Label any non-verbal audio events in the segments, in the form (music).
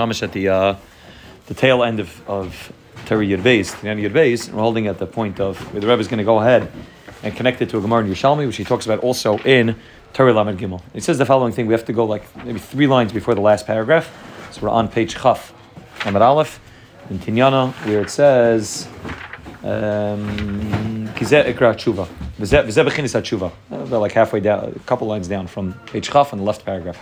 Mamish at the uh, the tail end of of Terry the end of Yud Beis, we're holding at the point of where the Rebbe is going to go ahead and connect it to a Gemara in Yerushalmi, which he talks about also in Torah Lamed Gimel. He says the following thing: we have to go like maybe three lines before the last paragraph. So we're on page Chaf, Amad Aleph, in Tinyana, where it says. Um, Tshuva. They're like halfway down, a couple lines down from page Chaf in the left paragraph.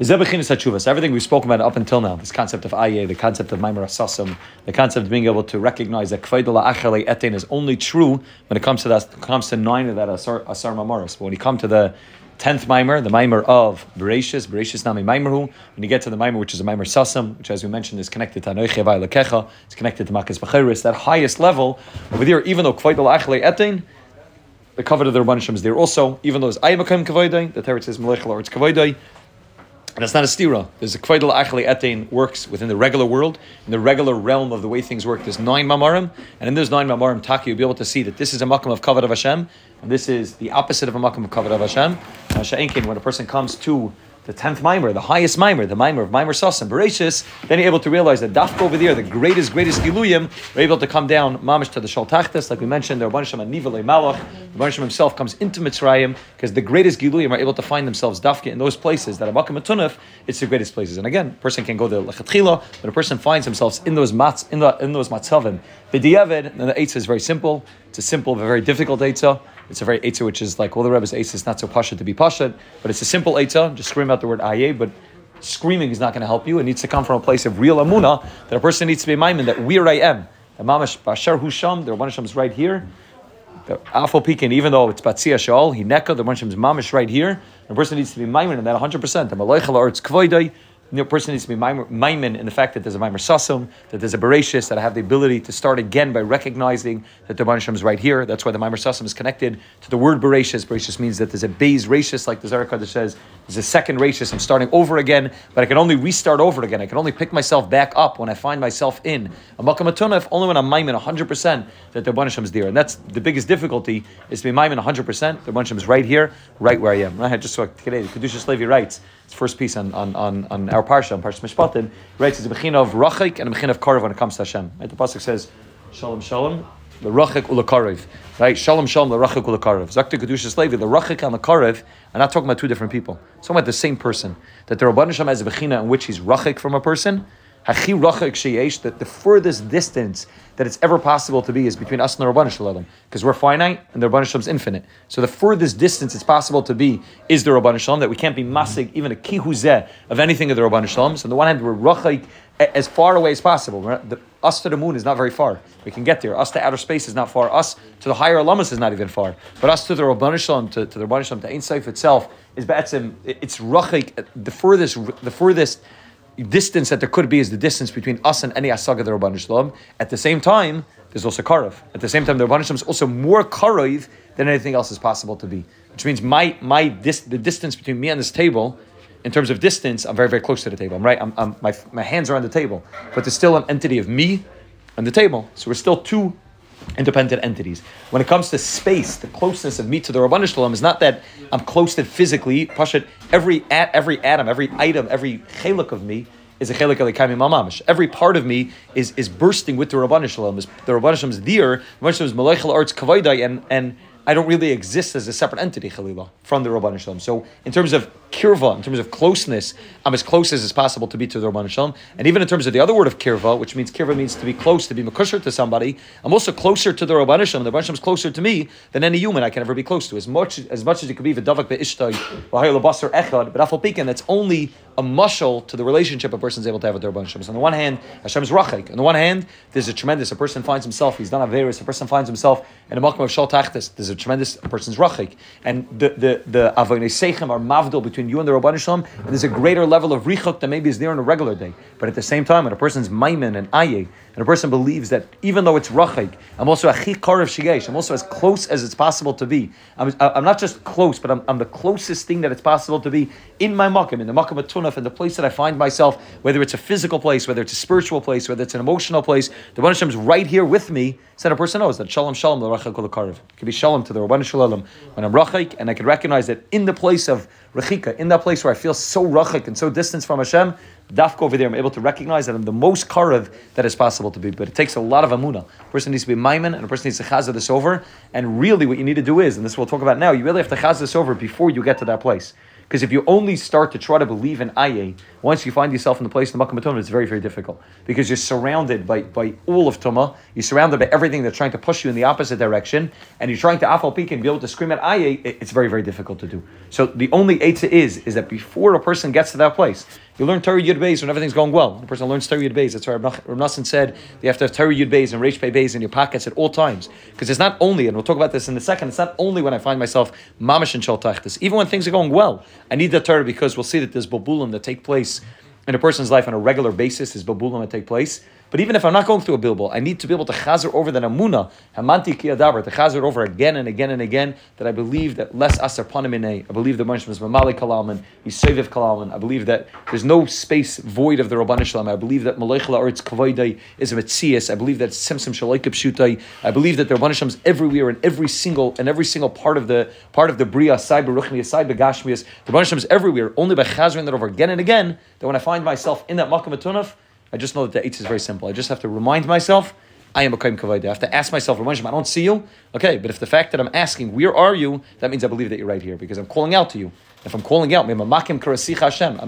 So everything we've spoken about up until now, this concept of aye, the concept of maimer asasam, the concept of being able to recognize that kvaydala achale etin is only true when it comes to that comes to nine of that asar, asar mamoris. But when you come to the tenth mimer, the mimer of Bereshis, Bereshis nami mimerhu. When you get to the mimer, which is a mimer sasam, which as we mentioned is connected to anoiche lekecha, it's connected to makas b'cheris. That highest level over there, even though kvaydala achale etin the covet of the Rabbanishim is there also, even though it's Ayamakim Kavaydai, the Teretz says Melech or it's Kavaydai, and it's not a stira. There's a kvaidal achli etain works within the regular world, in the regular realm of the way things work. There's nine mamarim, and in those nine mamarim, taki, you'll be able to see that this is a makam of kavod of Hashem, and this is the opposite of a makam of kavod of Hashem. Now, when a person comes to the tenth mimer, the highest mimer, the mimer of mimer sasam, bereshis, then you're able to realize that dafka over there, the greatest, greatest giluyim, are able to come down mamish to the shaltachtas, like we mentioned, the Rabban Shem Nivale Malach, the Rabban Shem himself comes into Mitzrayim, because the greatest giluyim are able to find themselves dafka in those places that Abakam Atunaf, it's the greatest places. And again, a person can go to lechatchila, but a person finds themselves in those mats, in, the, in those matzavim. B'diavad, and the eitzah is very simple. It's a simple, but very difficult eitzah. It's a very Eitzah which is like all the Rebbe's Eitzah is not so pasha to be pasha, but it's a simple Eitzah. Just scream out the word Aye, but screaming is not going to help you. It needs to come from a place of real Amuna that a person needs to be maimin that where I am. The Mamash Bashar Husham, the Rabban is right here. The Afal Pekin, even though it's Batzia Shaol, he Neka, the Rabban is Mamash right here. The person needs to be maimin in that 100%. The Malaychala or it's Kvoidai the person needs to be maimin in the fact that there's a maimer sasum, that there's a bereshis, that I have the ability to start again by recognizing that the Banisham is right here. That's why the maimer sasum is connected to the word bereshis. Bereshis means that there's a base rachis, like the Zarakah says, there's a second rachis. I'm starting over again, but I can only restart over again. I can only pick myself back up when I find myself in a makamatuna, only when I'm maimin 100% that the Banisham is there. And that's the biggest difficulty is to be maimin 100%. The Banisham is right here, right where I am. Right? Just so today, the Kedusha Levi writes, it's first piece on, on, on, on our parsha, on Parsha Mishpatim, writes it's a mechin of rachik and a mechin of karav when it comes to Hashem. Right? The pasuk says, Shalom Shalom, the rachik ulakarav. Right? Shalom Shalom, the rachik ulakarav. Zakta Kedusha Levi, the rachik and the karav. I'm not talking about two different people. It's talking about the same person. That the Rabban Hashem has a bechina in which he's rachik from a person. Hachi that the furthest distance that it's ever possible to be is between us and the Rabban Shalom, because we're finite and the Rabban Shalom is infinite. So the furthest distance it's possible to be is the Rabban Shalom, that we can't be masig, even a kihuzeh of anything of the Rabban Shalom. So on the one hand, we're rachik as far away as possible. The, us to the moon is not very far. We can get there. Us to outer space is not far. Us to the higher alamas is not even far. But us to the Rabban Shalom, to, to the Rabban Shalom, to Ein Seif itself, is be'etzim, it's rachik, the furthest, the furthest distance that there could be is the distance between us and any asaga the Rabban Shalom. At the same time, there's also karav. At the same time, the Rabban Shalom is also more karav than anything else is possible to be. Which means my my dis, the distance between me and this table, in terms of distance, I'm very very close to the table. I'm right. I'm, I'm, my my hands are on the table, but there's still an entity of me on the table. So we're still two independent entities. When it comes to space, the closeness of me to the Rabban Shalom is not that I'm close to physically. Pashat, every at, every atom, every item, every chelik of me is a chelik alikami mamamish. Every part of me is is bursting with the Rabban Shalom. The Rabban Shalom is there. The Rabban Shalom is malachal arts kavaydai and and I don't really exist as a separate entity, Khalila, from the Rabban Shalom. So, in terms of kirva, in terms of closeness, I'm as close as is possible to be to the Rabban Shalom. And even in terms of the other word of kirva, which means kirva means to be close, to be makusher to somebody, I'm also closer to the Rabban Shalom. The Rabban Shalom is closer to me than any human I can ever be close to. As much as much as it could be v'davak be'ishtay, v'hayel echad, but afal that's only a mushal to the relationship a person is able to have with their Shalom. So on the one hand, Hashem is rachik. On the one hand, there's a tremendous, a person finds himself, he's not a virus, a person finds himself in a makom of shal tachtis, there's a tremendous, a person's rachik. And the, the, the avodah seichem are mavdil between you and the Rabban Shalom, and there's a greater level of richuk than maybe is there on a regular day. But at the same time, when a person's maimin and aye, and a person believes that even though it's rachik, I'm also a chikar of shigesh, I'm also as close as it's possible to be. I'm, I'm not just close, but I'm, I'm, the closest thing that it's possible to be in my makom, in the makom of tunaf, in the place that I find myself, whether it's a physical place, whether it's a spiritual place, whether it's an emotional place. The Rabban is right here with me, so that a person knows that shalom shalom the It could be shalom to the Rabban Shalom when I'm rachik, and I can recognize that in the place of rachika, in that place where I feel so rachik and so distant from Hashem, dafka over there, I'm able to recognize that I'm the most karev that is possible to be. But it takes a lot of amuna. A person needs to be maiman, and a person needs to chazah this over. And really, what you need to do is, and this we'll talk about now, you really have to chazah this over before you get to that place. Because if you only start to try to believe in Aye, once you find yourself in the place in the Makkah Tumah, it's very, very difficult. Because you're surrounded by, by all of Tumah, you're surrounded by everything that's trying to push you in the opposite direction, and you're trying to afal peak and be able to scream at Aye, it's very, very difficult to do. So the only Eitzah is, is that before a person gets to that place, you learn Torah Yud Beis when everything's going well. The person learns Torah Yud Beis. That's why Rav Nassan said you have to have Torah Yud Beis and Reish Pei Beis in your pockets at all times. Because it's not only, and we'll talk about this in a second, it's not only when I find myself mamish and shaltachtis. Even when things are going well, I need that Torah because we'll see that there's babulim that take place in a person's life on a regular basis. There's babulim that take place. But even if I'm not going through a bilbo, I need to be able to chazer over that amuna, hamanti kiyadavar, to chazer over again and again and again, that I believe that less asar panamine, I believe the Moshe is mamali kalalman, he's seviv kalalman, I believe that there's no space void of the Rabban Shalom, I believe that malechla or its kavaydai is a metzias, I believe that simsim shalaikab shutai, I believe that the Rabban Shalom is everywhere in every single and every single part of the part of the bria, side beruchni, side begashmias, the Rabban Shalom is everywhere, only by chazering that over again and again, that when I find myself in that makam atunaf, I just know that the eight is very simple. I just have to remind myself, I am a kaim kavayda. I have to ask myself, I don't see you. Okay, but if the fact that I'm asking, where are you, that means I believe that you're right here because I'm calling out to you. If I'm calling out, I'm in the mamakim karasich Hashem,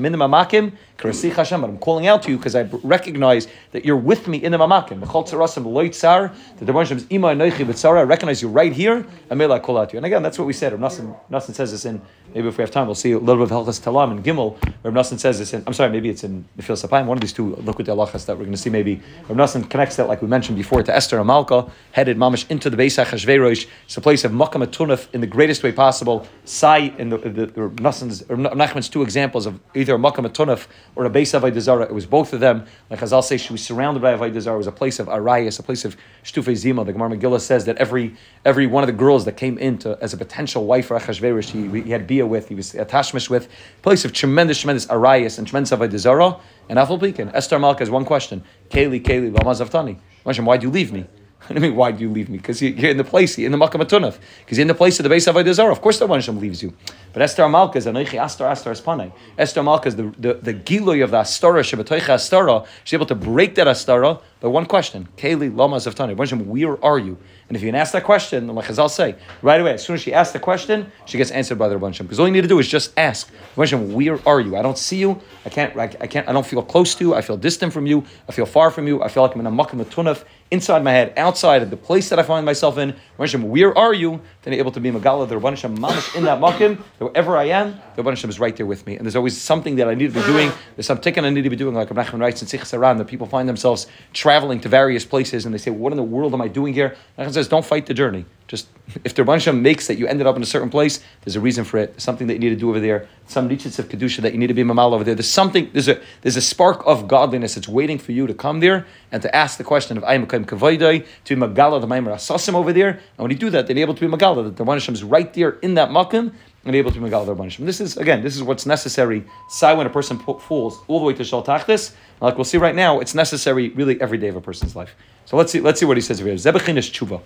but I'm calling out to you because I recognize that you're with me in the mamakim. The Devarim ima anoichi I recognize you right here, and may I call out to you. And again, that's what we said. Nassan, Nassan says this in, maybe if we have time, we'll see a little bit of Helchas Talam and Gimel, where Nassan says this in, I'm sorry, maybe it's in Nefil Sapayim, one of these two Likud Alachas that we're going to see maybe. Rav Nassan connects that, like we mentioned before, to Esther and Malka, headed Mamish into the Beis HaShverosh. It's a place of Makam in the greatest way possible. Sai, in the, the, the Nassim's, Nachman's two examples of either a Makam Atunaf or a Beis Avodah It was both of them. Like Chazal say, she was surrounded by Avodah Zarah. It was a place of Arayas, a place of Shtufei Zima. The Gemara Megillah says that every every one of the girls that came into as a potential wife for Achashverosh, he, he had Bia with, he was attachment with, place of tremendous, tremendous Arayas and tremendous Avodah Zarah. And Afal Esther Malka has one question. Kayli, Kayli, Lama Why do you leave me? (laughs) I mean, why do you leave me? Because you're in the place, you're in the Makkah Because you're in the place of the base of Avodah Of course, the one Hashem leaves you. But Esther Malka is Anoichi Astar Astar Espanei. Esther Malka is the, the, the Giloy of the Astara, Astara. She's able to break that Astara by one question. Kayli Lama Zavtani. Hashem, where are you? And if you can ask that question, like Chazal say, right away, as soon as she asks the question, she gets answered by the Rabban Because all you need to do is just ask, Rabban where are you? I don't see you. I can't, I, can't, I don't feel close to you. I feel distant from you. I feel far from you. I feel like I'm in a makkah tunaf, inside my head, outside of the place that I find myself in. Rabban where are you? Then you're able to be Megala, the Rabban Hashem, in that makkah, wherever I am, the Rabban Hashem is right there with me. And there's always something that I need to be doing. There's some tikkun I need to be doing, like Rabban writes in Sikh Saran, that people find themselves traveling to various places and they say, what in the world am I doing here? Rabban says, don't fight the journey. Just if the Rebbeinu makes that you ended up in a certain place, there's a reason for it. There's something that you need to do over there. Some nichits of kedusha that you need to be mamal over there. There's something. There's a there's a spark of godliness that's waiting for you to come there and to ask the question of Ayim Kavaydai to be magala the Maimar Asasim over there. And when you do that, they're able to be magala. That the Rebbeinu is right there in that makim and able to be magala the Rebbeinu This is again, this is what's necessary. Sai when a person falls all the way to shal tachtis. Like we'll see right now, it's necessary really every day of a person's life. So let's see. Let's see what he says here. Zebachin is tshuva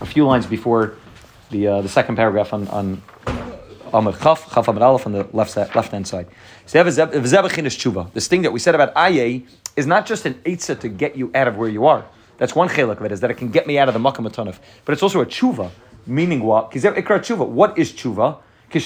a few lines before the uh, the second paragraph on on Amr Chaf, Chaf Amr Aleph on the left left hand side. This thing that we said about Aye is not just an eitzah to get you out of where you are. That's one chelik of it, is that it can get me out of the makam But it's also a tshuva, meaning what? What is tshuva? What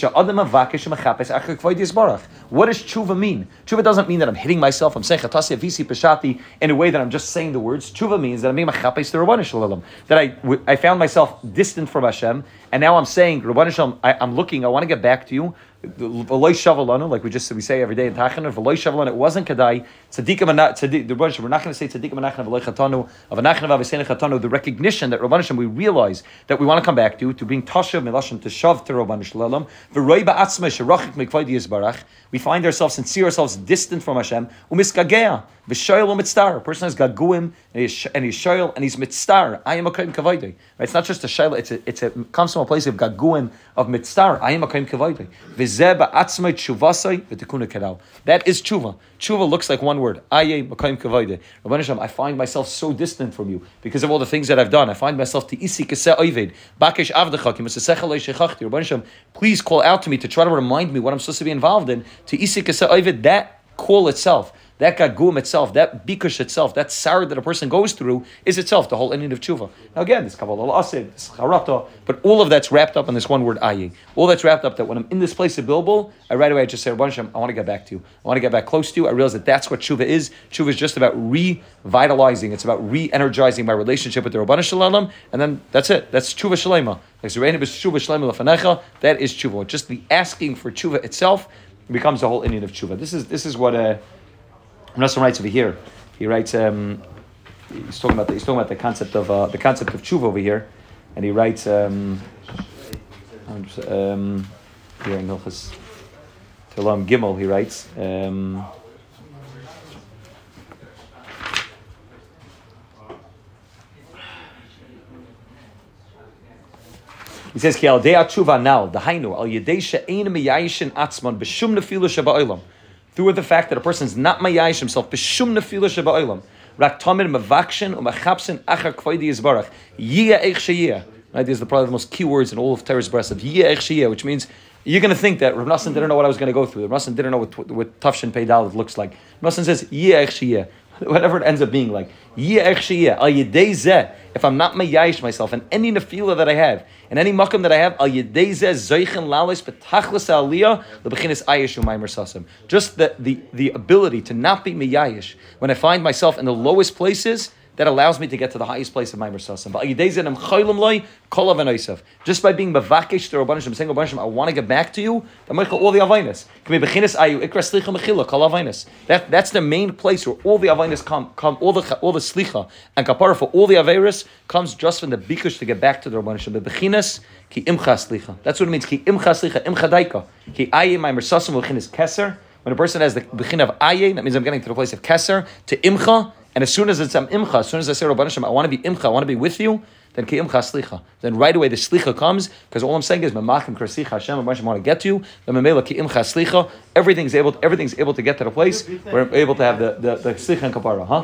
does tshuva mean? Tshuva doesn't mean that I'm hitting myself. I'm saying chatasi avisi peshati in a way that I'm just saying the words. Tshuva means that I'm being machapes the Rabban Shalom. That I, I found myself distant from Hashem, and now I'm saying Rabban Shalom. I'm looking. I want to get back to you. V'loy shavalanu, like we just we say every day in Tachanun, v'loy shavalanu, it wasn't kadai, tzaddikim tzaddik, the we're not going to say tzaddikim anachna v'loy chatanu, of anachna v'avesena chatanu, the recognition that Rabban we realize that we want to come back to, to being tashav milashim, to shav to Rabban Shalom, v'roy ba'atzma sherachik mikvaydi yizbarach, we find ourselves and see ourselves distant from Hashem, umiskagea, v'shoyel u'mitztar, a person has gaguim, and he's, and he's shoyel, and he's mitztar, I am a kaim kavaydi. Right? It's not just a shoyel, it's a, it's a, it comes from a place of gaguim, of mitztar, I am a kaim kavaydi. That is tshuva. Tshuva looks like one word. I am a kohen kavod i find myself so distant from you because of all the things that I've done. I find myself to isi Please call out to me to try to remind me what I'm supposed to be involved in. To isi that call itself that gagum itself, that bikush itself, that sour that a person goes through is itself the whole ending of tshuva. Now again, this kabbalah asid, this charata, but all of that's wrapped up in this one word ayi. All that's wrapped up that when I'm in this place of bilbul, I right away I just say, Hashem, I want to get back to you. I want to get back close to you. I realize that that's what tshuva is. Tshuva is just about revitalizing. It's about re-energizing my relationship with the Rabbanah Shalom, and then that's it. That's tshuva shalema. That is tshuva. Just the asking for tshuva itself becomes the whole Indian of tshuva. This is this is what uh, Nassan writes over here. He writes. Um, he's talking about the, he's talking about the concept of uh, the concept of tshuva over here, and he writes. Um, um, here in Hilchas Telam Gimel, he writes. Um, He says, "Ki al tshuva now the hainu al yedei she'ein miyayishin atzman b'shum nefila sheba'olam." Through the fact that a person is not mayayish himself b'shum nefila sheba'olam, rak tamid mavakshin umachapsin achar kvoidi yizbarach yiyah eich sheyiyah. Right, these are probably the most key words in all of Torah's breast of yiyah eich sheyiyah, which means you're going to think that Rav Nassan didn't know what I was going to go through. Rav Nassan didn't know what, what Tafshin Pei looks like. Rav Nassan says, Yeh (laughs) whatever it ends up being like. If I'm not mayayish myself and any nefila that I have, and any makam that I have. Just the, the, the ability to not be mayayish when I find myself in the lowest places that allows me to get to the highest place of my mersasim. Just by being mavakish to Rabbanishim, saying Rabbanishim, I want to get back to you, all the avainas. That that's the main place where all the avainas come, come all the all the slicha and kapara for all the averis comes just from the bikush to get back to the Rabbanishim. The bechinas ki imcha slicha. That's what it means. Ki imcha slicha imcha daika. Ki ayi my mersasim bechinas keser. When a person has the bechin of aye, that means I'm getting to the place of keser to imcha. And as soon as it's am imcha, as soon as I say Rabban Hashem, I want to be imcha, I want to be with you, then ki imcha slicha. Then right away the slicha comes because all I'm saying is mamachim krasicha Hashem. I want to get to you. Then mamela ki imcha slicha. Everything's able, everything's able to get to the place where I'm able to have the the, the slicha and kapara. Huh?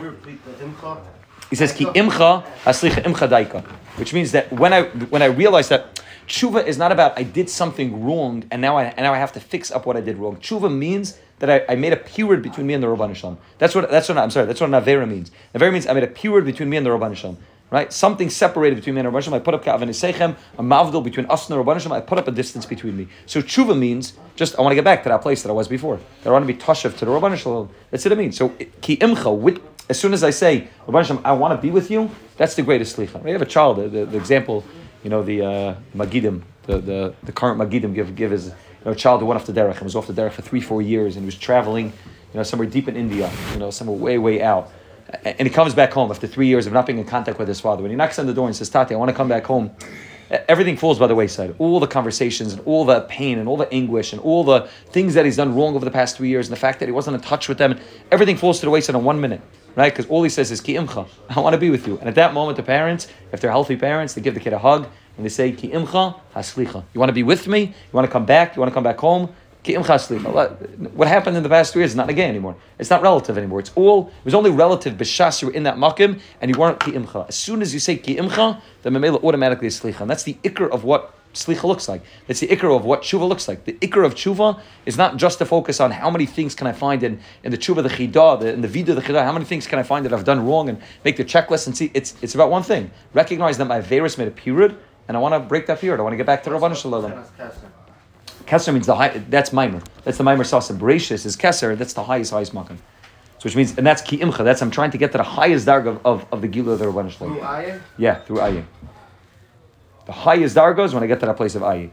He says ki imcha haslicha imcha daika, which means that when I when I realize that tshuva is not about I did something wrong and now I and now I have to fix up what I did wrong. Tshuva means that I, I made a period between me and the Rabban Shalom. That's what that's what I'm sorry. That's what Navera means. Navera means I made a period between me and the Rabban. Right, something separated between me and Rabban Shalom. I put up ka'avan sechem, a mavdil between us and the Rabban. I put up a distance between me. So tshuva means just I want to get back to that place that I was before. That I want to be tashav to the Rabban. That's what it means. So ki imcha as soon as I say Rabban I want to be with you. That's the greatest slicha. We have a child. The, the, the example, you know, the uh, magidim, the, the the current magidim give give is know, a child who went off the derech and was off the derech for three, four years, and he was traveling, you know, somewhere deep in India, you know, somewhere way, way out. And he comes back home after three years of not being in contact with his father. When he knocks on the door and says, Tati, I want to come back home, everything falls by the wayside. All the conversations and all the pain and all the anguish and all the things that he's done wrong over the past three years and the fact that he wasn't in touch with them, everything falls to the wayside in one minute, right? Because all he says is, Ki imcha, I want to be with you. And at that moment, the parents, if they're healthy parents, they give the kid a hug and they say, Ki imcha haslicha. You want to be with me? You want to come back? You want to come back home? Ki imcha haslicha. What happened in the past three years is not again anymore. It's not relative anymore. It's all, it was only relative b'shas you were in that makim and you weren't ki imcha. As soon as you say ki imcha, the memela automatically is slicha. And that's the ikr of what slicha looks like. That's the ikr of what tshuva looks like. The ikr of tshuva is not just to focus on how many things can I find in, in the tshuva, the chidah, the, in the vida, the chidah, how many things can I find that I've done wrong and make the checklist and see. It's, it's about one thing. Recognize that my virus made a period and I want to break that period. I want to get back to Rabban Shalom. Kesser means the high, that's Maimer. That's the Maimer sauce. Bereshis is Kesser, that's the highest, highest makam. So which means, and that's Ki Imcha, that's I'm trying to get to the highest darg of, of, of the Gila of the Rabban Shalom. Through Ayin? Yeah, through Ayin. The highest darga is when I get to that place of Ayin.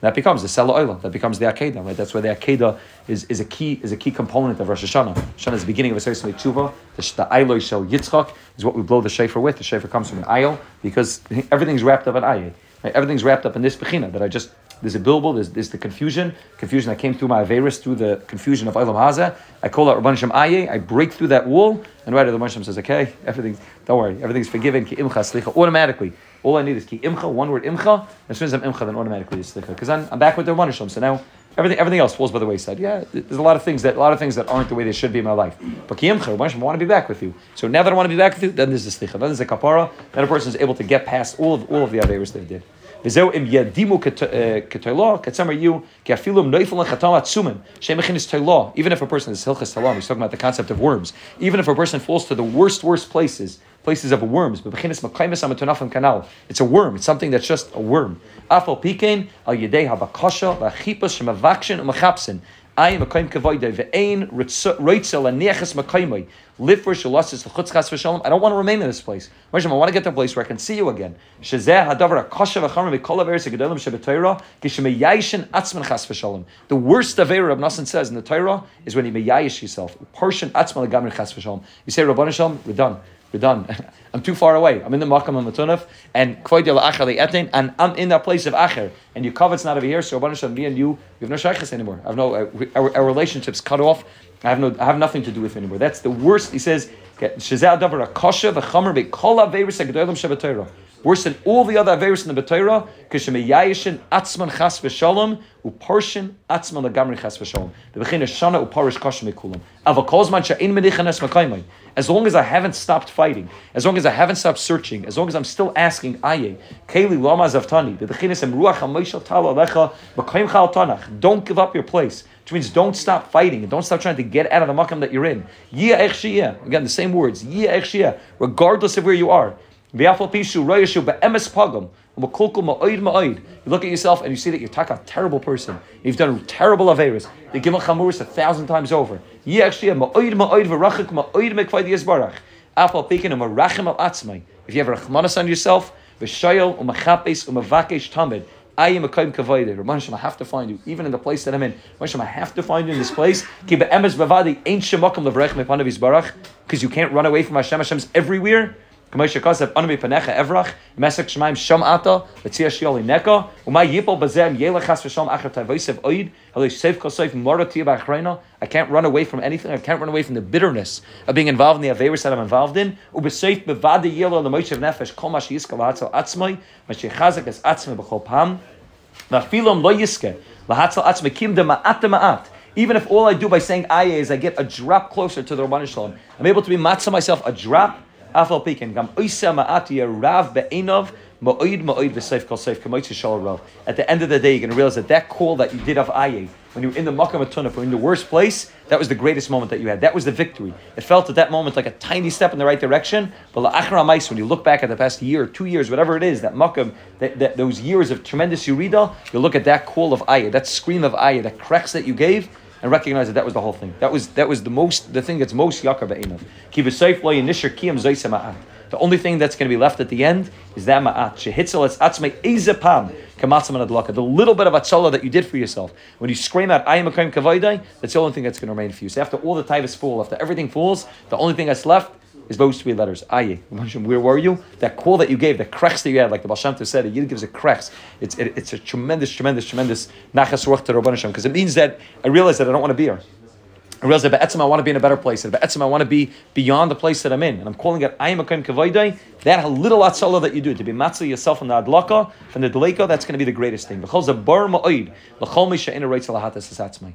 That becomes the Sela Oila. That becomes the Akedah, right? That's where the Akedah is, is a key is a key component of Rosh Hashanah. Hashanah is the beginning of a Seismei Tshuva. The, the Ailoi Shel Yitzchak is what we blow the shofar with. The shofar comes from an Ail because everything's wrapped up in Ayin. Right? Everything's wrapped up in this Bechina that I just there's a bilbul, there's, there's the confusion, confusion that came through my Averis, through the confusion of Olam Haza. I call out Rabban Shem Aye, I break through that wall, and right away the Rabban says, okay, everything's, don't worry, everything's forgiven, ki imcha slicha, automatically. All I need is ki imcha, one word imcha. As soon as I'm imcha, then automatically it's slicha. Because I'm, I'm back with the Shem, so now everything, everything else falls by the wayside. Yeah, there's a lot of things that a lot of things that aren't the way they should be in my life. But ki imcha, I want to be back with you. So now that I want to be back with you, then there's the slicha, then there's the kapara, then a person is able to get past all of all of the averis they did. וזהו אם ידימו כתוילו, כצמר יהיו, כי אפילו אם נויפל לחתם עצומים, שהם מכינס תוילו, even if a person is hilchas talam, he's talking about the concept of worms, even if a person falls to the worst, worst places, places of worms, but it's a worm, it's something that's just a worm. Afal pikein, al yedei habakasha, v'achipos shemavakshin umachapsin, I am a kaim kavoide ve'ein roitzel aniachas makaimai. Live for shalasis l'chutz chas v'shalom. I don't want to remain in this place. I want to get to a place where I can see you again. Shezeh hadavar akasha v'chamar v'kol averis ha'gedolim shebetorah kishemeyayishin atzman chas v'shalom. The worst of Nassan says in the Torah is when you meyayish yourself. Portion atzman legamri chas v'shalom. You say Rabban Shalom, we're done. We're done. (laughs) I'm too far away. I'm in the Makam and Matunaf, and Etin, and I'm in that place of Acher. And your covet's not over here, so Rabban me and you, we have no shaykhs anymore. I have no, uh, our, our relationship's cut off. I have no, I have nothing to do with anymore. That's the worst. He says, Shazal Davar Akasha v'Chamer v'Kol Averis Agdolim Shabbatayra. Worse than all the other Averis in the B'Torah, Kishemeyayishin Atzman Chas V'Shalom, Uparshin Atzman Lagamri Chas V'Shalom. The B'chin Shana Uparish Kasha Mekulam. Avakozman Sha'in Medichanes Makaymai. As long as I haven't stopped fighting, as long as I haven't stopped searching, as long as I'm still asking, Aye, Keli Lama Zavtani, the B'chinis Em Ruach HaMoishal Tal Alecha, B'kayim Chal Tanach. Don't give up your place which means don't stop fighting and don't stop trying to get out of the makam that you're in. Again, the same words. Regardless of where you are. You look at yourself and you see that you're a terrible person. You've done terrible averas. The gimel chamuris a thousand times over. If you have a rachmanas on yourself, I am a kaim kavayde. Rabban I have to find you, even in the place that I'm in. Rabban I have to find you in this place. Because you can't run away from Hashem. Hashem's everywhere. K'moshe Kasev Anami Panecha Evrach Mesek Shemaim Sham Ata Letzia Shioli Neka Umay Yipol Bazem Yelech Has V'Sham Acher Tavoisev Oid Halei Seif Koseif Morati Ba'Achrayna I can't run away from anything. I can't run away from the bitterness of being involved in the Averis that I'm involved in. Ubeseif Bevadi Yelo L'Moshe Nefesh Kol Ma Sheyiska L'Hatzel Atzmai Mashe Chazak Es Atzmai B'Chol Pam V'Afilom Lo Yiske L'Hatzel Atzmai Kim De Ma'at De Ma'at even if all I do by saying ayah is I get a drop closer to the Rabban Shalom, I'm able to be matzah myself a drop At the end of the day, you're going to realize that that call that you did of Aye, when you were in the Makkah Matunaf, or in the worst place, that was the greatest moment that you had. That was the victory. It felt at that moment like a tiny step in the right direction. But La'achra Mais, when you look back at the past year, two years, whatever it is, that Makkah, that, that, those years of tremendous Yurida, you look at that call of Ayah, that scream of Ayah, that cracks that you gave, and recognize that that was the whole thing. That was that was the most the thing that's most yakar zoyse the only thing that's going to be left at the end is that ma'at. Shehitzel es atzmei ezepam kamatzam The little bit of atzala that you did for yourself. When you scream out, I am a kaim kavaydai, that's the only thing that's going to remain for you. So after all the taivas fall, after everything falls, the only thing that's left is those three letters. Aye. Where were you? That call that you gave, the krechs that you had, like the Tov said, it gives a krechs. It's, it, it's a tremendous, tremendous, tremendous nachas ruach to because it means that I realize that I don't want to be here. I realize that Be'etzim I want to be in a better place. That Be'etzim I want to be beyond the place that I'm in. And I'm calling it I am a. That little atzala that you do, to be matzah yourself from the adlaka, from the deleka, that's going to be the greatest thing. Because the bar ma'oid, l'chol mi she'ina esatzmai.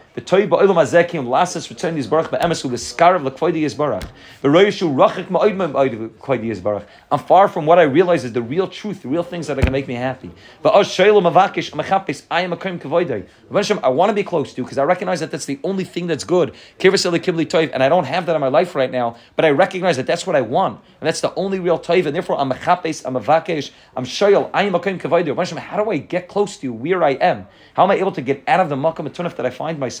V'toy ba'olam azekim lasas return yisbarach be'emes u'leskarav l'kvoidi yisbarach. V'royeshu rachik ma'oid ma'oid yisbarach. I'm far from what I realize is the real truth, the real things that are going to make me happy. But V'osh shaylo mavakish mechapis I am a kaim kvoidai. I want to be close to you because I recognize that that's the only thing that's good. Kirvaseli kibli toiv, and I don't have that in my life right now, but I recognize that that's what I want, and that's the only real toiv, and therefore I'm a chapes, I'm a vakesh, I'm shayl, I am a kaim kvoidai. How do I get close to you where I am? How am I able to get out of the makam tunaf that I find myself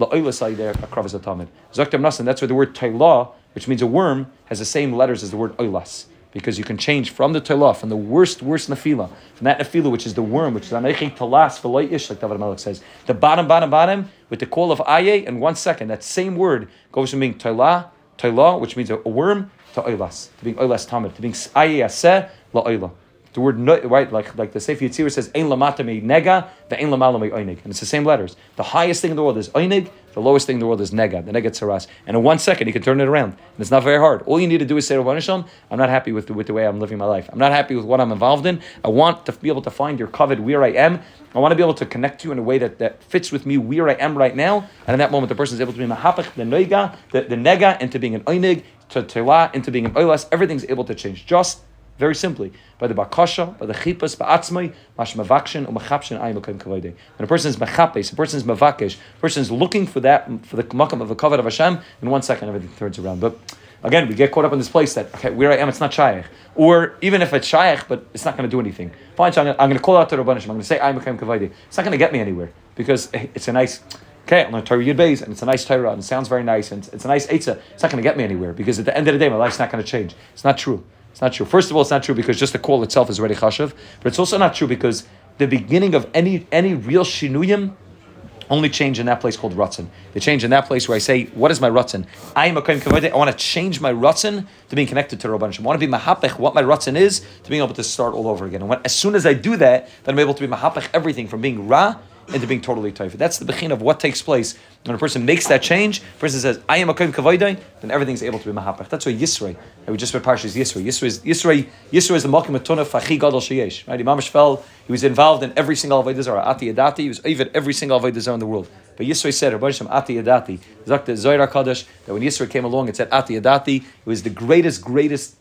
la'oila there akravas tamid. Zaktam nasan. That's where the word toilah, which means a worm, has the same letters as the word oilas because you can change from the telah, from the worst, worst nefila, from that nefila which is the worm, which is anechi talas v'loy ish, like David Melech says, the bottom, bottom, bottom, with the call of aye, in one second, that same word goes from being telah, telah, which means a, worm, to oilas, to being oilas tamid, to being aye aseh la oilah. The word right, like like the Sefer Yitzir says, "Ein lamata me nega, the ein lamala me oinig," and it's the same letters. The highest thing in the world is oinig, the lowest thing in the world is nega, the nega tzaras. And in one second, you can turn it around, and it's not very hard. All you need to do is say, "Rabban Shalom, I'm not happy with the, with the way I'm living my life. I'm not happy with what I'm involved in. I want to be able to find your covet where I am. I want to be able to connect to you in a way that, that fits with me where I am right now. And in that moment, the person is able to be mahapach the nega, the, the nega, into being an oinig, to telah, into being an oilas. Everything's able to change. Just very simply, by the bakasha, by the chipas, ba'atzmai, mash mavakshin, umachapshin ayim kavode. When a person is mechapes, a person is mavakish, a person is looking for that, for the makam of a kavod of Hashem, in one second everything turns around. But again, we get caught up in this place that, okay, where I am, it's not shaykh. Or even if it's shaykh, but it's not going to do anything. Fine, so I'm going to call out to Rabbanishim, I'm going to say ayim kavode. It's not going to get me anywhere, because eh, it's a nice, okay, I'm going to Torah Yud and it's a nice Torah, and it sounds very nice, and it's a nice Eitzah. It's not going to get me anywhere, because at the end of the day, my life's not going to change. It's not true. It's not true. First of all, it's not true because just the call itself is already chashav, but it's also not true because the beginning of any any real shinuyim only change in that place called Ratzin. The change in that place where I say, What is my Ratzin? I am a Kohen I want to change my Ratzin to being connected to Rabban I want to be Mahapech, what my Ratzin is, to being able to start all over again. And when, as soon as I do that, then I'm able to be Mahapech everything from being Ra into being totally taifa. That's the bechin of what takes place when a person makes that change. A person says, "I am a kohen kavaydai," then everything's able to be mahapach. That's why Yisrei. We just read Parshas Yisrei. Yisrei is is the malkim atuna fachi gadol sheyesh. Right? Imam fell. He was involved in every single avodah zarah. Ati adati. He was even every single avodah zarah in the world. But Yisrei said, Rabbi Shem Ati Adati, Zakta Zohar Kadosh, that when Yisrei came along, it said Ati Adati. It was the greatest, greatest,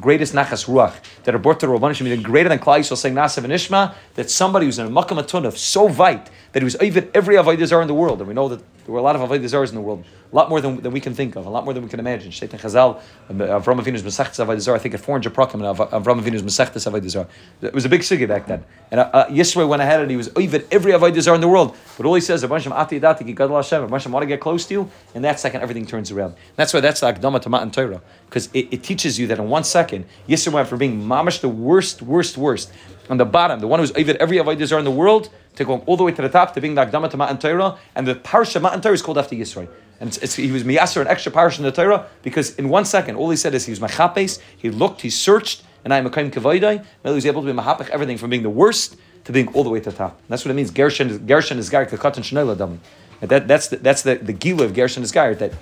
greatest Nachas Ruach that a Borta Rabbi Shem, even greater than Klai Yisrael saying Nasav and Ishma, that somebody who's in a Makam Atunef so vite that he was even every Avodah Zarah in the world. And we know that there were a lot of Avodah Zarahs in the world, a lot more than, than we can think of, a lot more than we can imagine. Shaitan Chazal, Avram Avinu's Masechtes Avodah I think at 400 Prakim, Avram Avinu's Masechtes Avodah Zarah. It was a big sugi back then. And uh, uh, Yisro went ahead and he was even every Avodah Zarah in the world. But all he says, bunch of Ati Hashem, of want to get close to you, in that second everything turns around. That's why that's the Akdama to Matan Torah. Because it, it, teaches you that in one second, Yisro went from being mamish the worst, worst, worst, on the bottom, the one who's even every Avodah Zarah in the world, to going all the way to the top, to being the Akdama to Matan Torah, and the Parsha Matan Torah is called after Yisro. And it's, it's, he was miyaser an extra parish in the Torah because in one second, all he said is he was machapes, he looked, he searched, and I am a kaim kavaydai, he was able to be mahapech everything from being the worst to being all the way to the top. And that's what it means. Gershon is Gershon is Garik the Katan Shnela Dami. That, that's the, that's the, the gila of Gershon is Garik that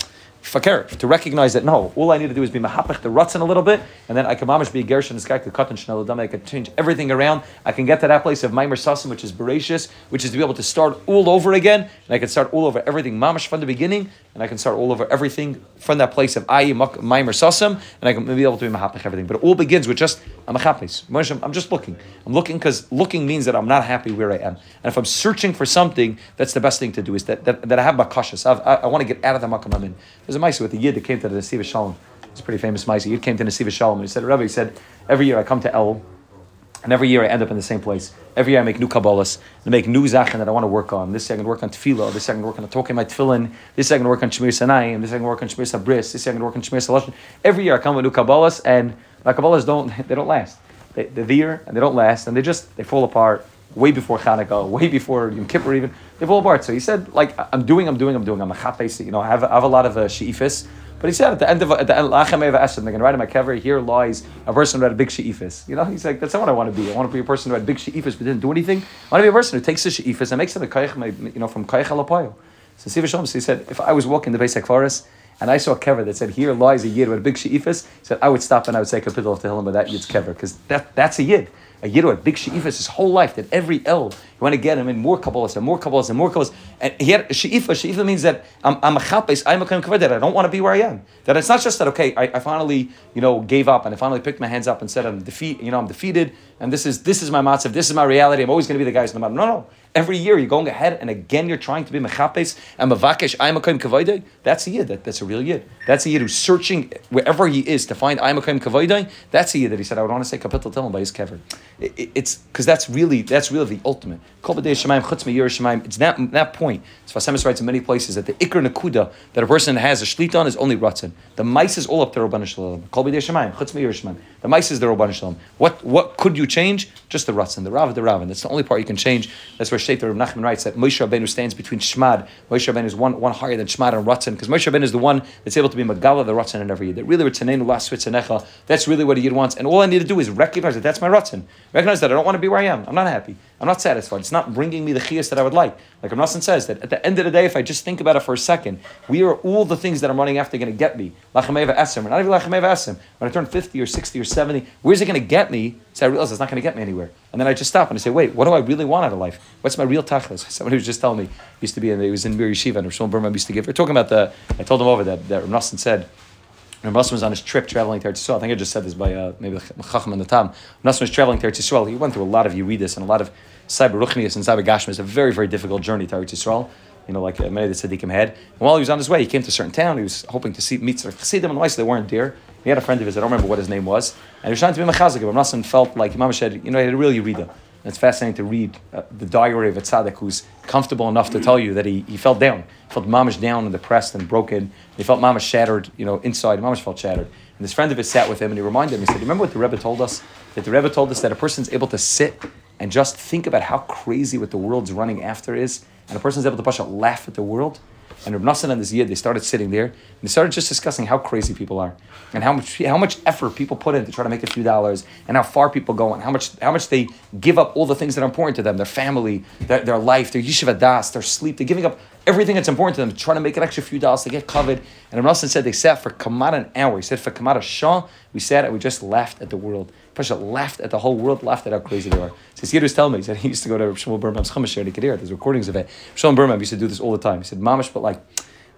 fakir to recognize that no, all I need to do is be mahapach the rutzen a little bit, and then I can mamish be gershon sky katan shnel I can change everything around. I can get to that place of maimer sasim, which is bereshis, which is to be able to start all over again, and I can start all over everything mamish from the beginning, and I can start all over everything from that place of ayi maimer sasim, and I can be able to be mahapach everything. But it all begins with just I'm a chapis. I'm just looking. I'm looking because looking means that I'm not happy where I am, and if I'm searching for something, that's the best thing to do. Is that that, that I have bakashas. I, I want to get out of the makam I'm in. There's a mice with a yid that came to the Nesiva Shalom. It's a pretty famous mice. Yid came to Nesiva Shalom and he said, Rabbi, he said, every year I come to El, and every year I end up in the same place. Every year I make new Kabbalahs, and I make new Zachen that I want to work on. This year I work on Tefillah, this year I work on talking my Tefillin, this year I work on Shemir Sanayim, this year I work on Shemir Sabris, this year I work on Shemir Salashim. Every year I come with new Kabbalahs, and my Kabbalahs don't, (laughs) they don't last. They, they're there, and they don't last, and they just, they fall apart way before Hanukkah, way before Yom Kippur even. They fall apart. So he said, like, I'm doing, I'm doing, I'm doing. I'm a chapes, you know, I have, I have a lot of uh, she'ifis. But he said at the end of at the end, Lachem Eva Esed, they're going to write in my kever, here lies a person who had a big she'ifis. You know, he's like, that's not what I want to be. I want to be a person who had big she'ifis but didn't do anything. I want to be a person who takes the she'ifis and makes it a kaich, you know, from kaich alapayo. So Siva Shalom, so he said, if I was walking the basic forest and I saw a kever that said, here lies a yid with a big she'ifis, he said, I would stop and I would say kapitel to him with that yid's kever, because that, that's a yid. a Yiddu had big she'ifas his whole life that every you want to get him in more Kabbalahs and more Kabbalahs and more Kabbalahs. And he had a she'ifa. She'ifa means that I'm, I'm a chapes, I'm a that I don't want to be where I am. That it's not just that, okay, I, I finally, you know, gave up and I finally picked my hands up and said, I'm defeat, you know, I'm defeated and this is this is my matzav, this is my reality, I'm always going to be the guy who's the matter. No, no. Every year you're going ahead and again you're trying to be mechapes and mavakesh aymakayim kavaydai. That's a yid. That, that's a real yid. That's a yid who's searching wherever he is to find aymakayim kavaydai. That's a yid that he said I would want to say kapitel telling by his kever. It, it, it's because that's really that's really the ultimate. Kol chutz. It's that that point. So Fasemis writes in many places that the ikr nakuda that a person has a shlit on is only ratzin. The mice is all up to Rabban Shalom. The mice is the Rabban Shalom. What what could you change? Just the ratzin, the rav, the rav, and that's the only part you can change. That's where Sheikh Reb Nachman writes that Moshe Rabbeinu stands between Shmad. Moshe Rabbeinu is one, one higher than Shmad and Ratzin, because Moshe Rabbeinu is the one that's able to be Magala, the Ratzin, in every Yid. That really, that's really what a Yid wants. And all I need to do is recognize that that's my Ratzin. Recognize that I don't want to be where I am. I'm not happy. I'm not satisfied. It's not bringing me the chiyas that I would like. Like Ramnasan says, that at the end of the day, if I just think about it for a second, we are all the things that I'm running after going to get me. Lachameva esim, or not even lachameva esim. When I turn 50 or 60 or 70, where's it going to get me? So I realize it's not going to get me anywhere. And then I just stop and I say, wait, what do I really want out of life? What's my real tachlis? (laughs) Someone who was just telling me, used to be in, he was in Mir Yeshiva, and Rishon Burma used to give, we're talking about the, I told him over that, that Ramnasan said, Nassan was on his trip traveling to Eretz Yisrael, I think I just said this by uh, maybe Chacham and the Tam. Nassan was traveling to Eretz Yisrael. He went through a lot of Yeridis and a lot of Cyber and Cyber Gashma. It's a very, very difficult journey to Eretz Yisrael. You know, like uh, many of the tzaddikim had. And while he was on his way, he came to a certain town. He was hoping to see meet Chassidim and Weiss. They weren't there. He had a friend of his. I don't remember what his name was. And he was trying to be mechazik. But Nassan felt like Imam said, you know, he had a real Yerida. And it's fascinating to read uh, the diary of a tzaddik who's comfortable enough to tell you that he, he felt down. He felt mamish down and depressed and broken. He felt mamish shattered, you know, inside. Mamish felt shattered. And this friend of his sat with him and he reminded him, he said, Remember what the Rebbe told us? That the Rebbe told us that a person's able to sit and just think about how crazy what the world's running after is, and a person's able to push out laugh at the world. And Reb Nassan and this Yid, they started sitting there and they started just discussing how crazy people are and how much how much effort people put in to try to make a few dollars and how far people go and how much how much they give up all the things that are important to them, their family, their, their life, their yeshiva das, their sleep. They're giving up everything that's important to them, trying to make an extra few dollars to get covered. And Nassan said they sat for Kamara an hour. He said for Kamara Shah, we sat and we just laughed at the world. Pasha laughed at the whole world, laughed at how crazy they are. So Yid was telling me, he said he used to go to Shmuel Birnbaum's Chumash and he could hear it. There's recordings of it. Shmuel Birnbaum used to do this all the time. He said, Mamish, but like,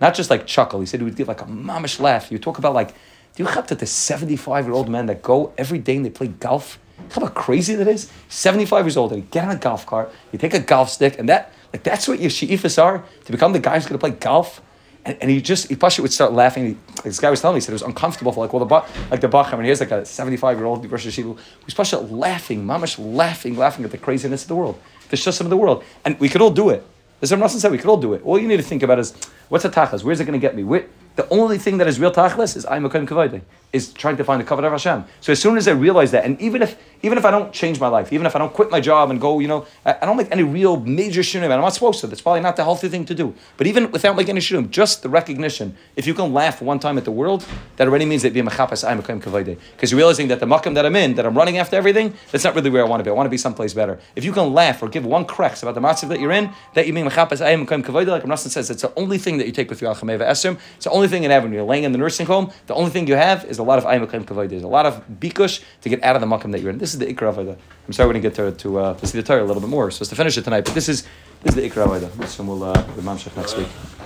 not just like chuckle. He said he would give like a mamish laugh. You talk about like, do you have to the 75 year old men that go every day and they play golf? How about crazy that is? 75 years old, and you get on a golf cart, you take a golf stick, and that, like, that's what your she'ifas are to become the guy who's going to play golf. And, and he just, he Pasha would start laughing. He, this guy was telling me, he said it was uncomfortable for like, well, the, like the Bach, I mean, here's like a 75 year old Rosh Hashiva who's Pasha laughing, mamash laughing, laughing at the craziness of the world, the shussim of the world. And we could all do it. As Ram said, we could all do it. All you need to think about is, what's a tachas? Where's it going to get me? Where, the only thing that is real tachlis is I'm a kavod is trying to find the covenant of Hashem. So as soon as I realize that, and even if even if I don't change my life, even if I don't quit my job and go, you know, I, I don't make any real major shunim, I'm not supposed to. That's probably not the healthy thing to do. But even without making any shunim, just the recognition, if you can laugh one time at the world, that already means that be a mechapas I'm a kavod because you're realizing that the makam that I'm in, that I'm running after everything, that's not really where I want to be. I want to be someplace better. If you can laugh or give one cracks about the matzav that you're in, that you mean mechapas I'm a kavod, like Rashi says, it's the only thing that you take with you al esrim. It's the only thing in heaven. You're laying in the nursing home. The only thing you have is a lot of I'm a kavod there's a lot of bikush to get out of the makam that you're in. This is the ikra. I'm sorry we didn't get to to, uh, to see the Torah a little bit more, so it's to finish it tonight. But this is this is the ikra avodah. So we'll uh, we'll next week.